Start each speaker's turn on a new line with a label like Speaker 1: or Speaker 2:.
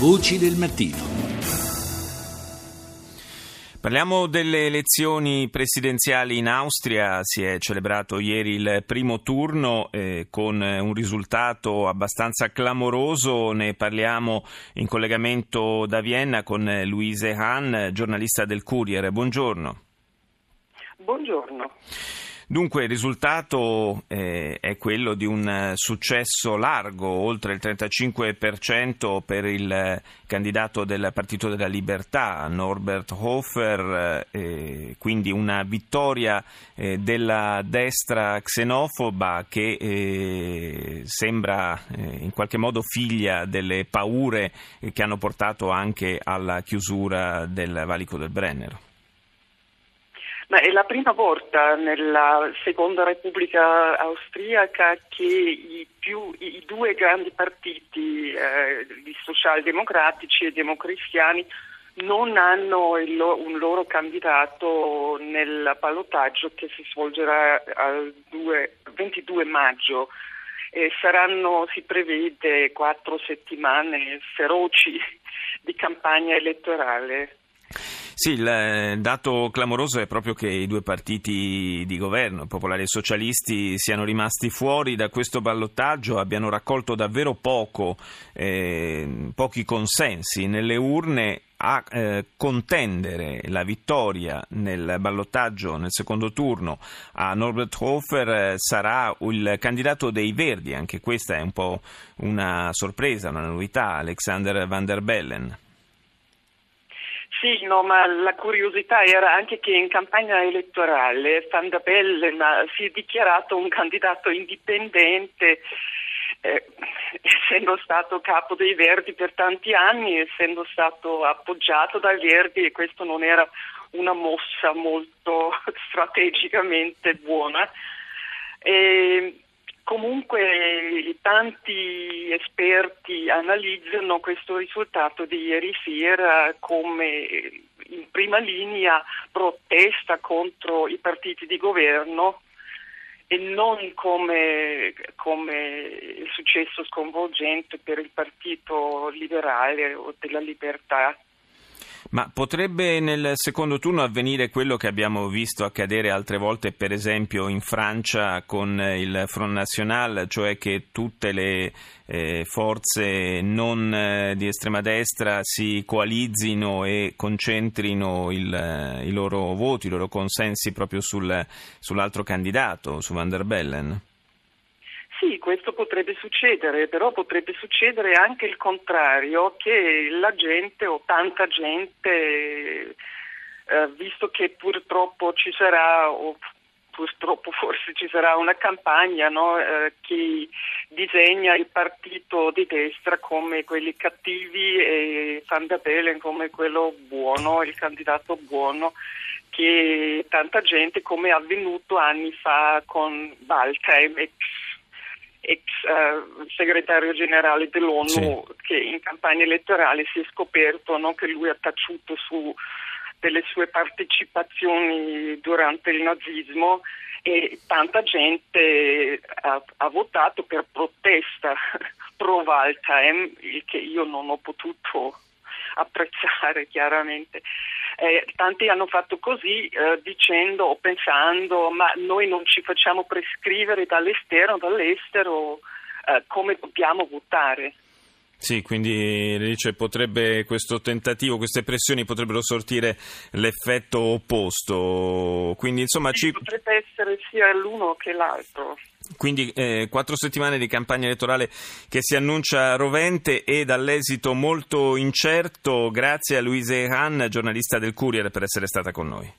Speaker 1: Voci del mattino.
Speaker 2: Parliamo delle elezioni presidenziali in Austria, si è celebrato ieri il primo turno eh, con un risultato abbastanza clamoroso, ne parliamo in collegamento da Vienna con Luise Hahn, giornalista del Courier. Buongiorno.
Speaker 3: Buongiorno.
Speaker 2: Dunque il risultato eh, è quello di un successo largo, oltre il 35% per il candidato del Partito della Libertà, Norbert Hofer, eh, quindi una vittoria eh, della destra xenofoba che eh, sembra eh, in qualche modo figlia delle paure che hanno portato anche alla chiusura del valico del Brennero.
Speaker 3: Ma è la prima volta nella seconda Repubblica austriaca che i, più, i due grandi partiti, eh, i socialdemocratici e i democristiani, non hanno il, un loro candidato nel ballottaggio che si svolgerà il 22 maggio. E saranno, si prevede, quattro settimane feroci di campagna elettorale.
Speaker 2: Sì, il eh, dato clamoroso è proprio che i due partiti di governo, popolari e socialisti, siano rimasti fuori da questo ballottaggio, abbiano raccolto davvero poco, eh, pochi consensi nelle urne a eh, contendere la vittoria nel ballottaggio nel secondo turno a Norbert Hofer eh, sarà il candidato dei Verdi, anche questa è un po' una sorpresa, una novità, Alexander van der Bellen.
Speaker 3: Sì, no, ma la curiosità era anche che in campagna elettorale Van der Bellen si è dichiarato un candidato indipendente, eh, essendo stato capo dei Verdi per tanti anni, essendo stato appoggiato dai Verdi e questo non era una mossa molto strategicamente buona. E, Comunque tanti esperti analizzano questo risultato di ieri sera come in prima linea protesta contro i partiti di governo e non come, come successo sconvolgente per il partito liberale o della libertà.
Speaker 2: Ma potrebbe nel secondo turno avvenire quello che abbiamo visto accadere altre volte, per esempio in Francia con il Front National, cioè che tutte le eh, forze non eh, di estrema destra si coalizzino e concentrino il, eh, i loro voti, i loro consensi proprio sul, sull'altro candidato, su Van der Bellen?
Speaker 3: Sì, questo potrebbe succedere, però potrebbe succedere anche il contrario, che la gente o tanta gente, eh, visto che purtroppo ci sarà, o purtroppo forse ci sarà una campagna no, eh, che disegna il partito di destra come quelli cattivi e Van der Bellen come quello buono, il candidato buono, che tanta gente come è avvenuto anni fa con Waldheim, ex ex uh, segretario generale dell'ONU sì. che in campagna elettorale si è scoperto no, che lui ha taciuto su delle sue partecipazioni durante il nazismo e tanta gente ha, ha votato per protesta pro Waldheim, il che io non ho potuto apprezzare chiaramente. Eh, tanti hanno fatto così eh, dicendo o pensando ma noi non ci facciamo prescrivere dall'esterno, dall'estero eh, come dobbiamo votare.
Speaker 2: Sì, quindi dice potrebbe questo tentativo, queste pressioni potrebbero sortire l'effetto opposto. Quindi insomma
Speaker 3: sì,
Speaker 2: ci...
Speaker 3: potrebbe essere sia l'uno che l'altro.
Speaker 2: Quindi eh, quattro settimane di campagna elettorale che si annuncia rovente e dall'esito molto incerto. Grazie a Luise Hahn, giornalista del Courier, per essere stata con noi.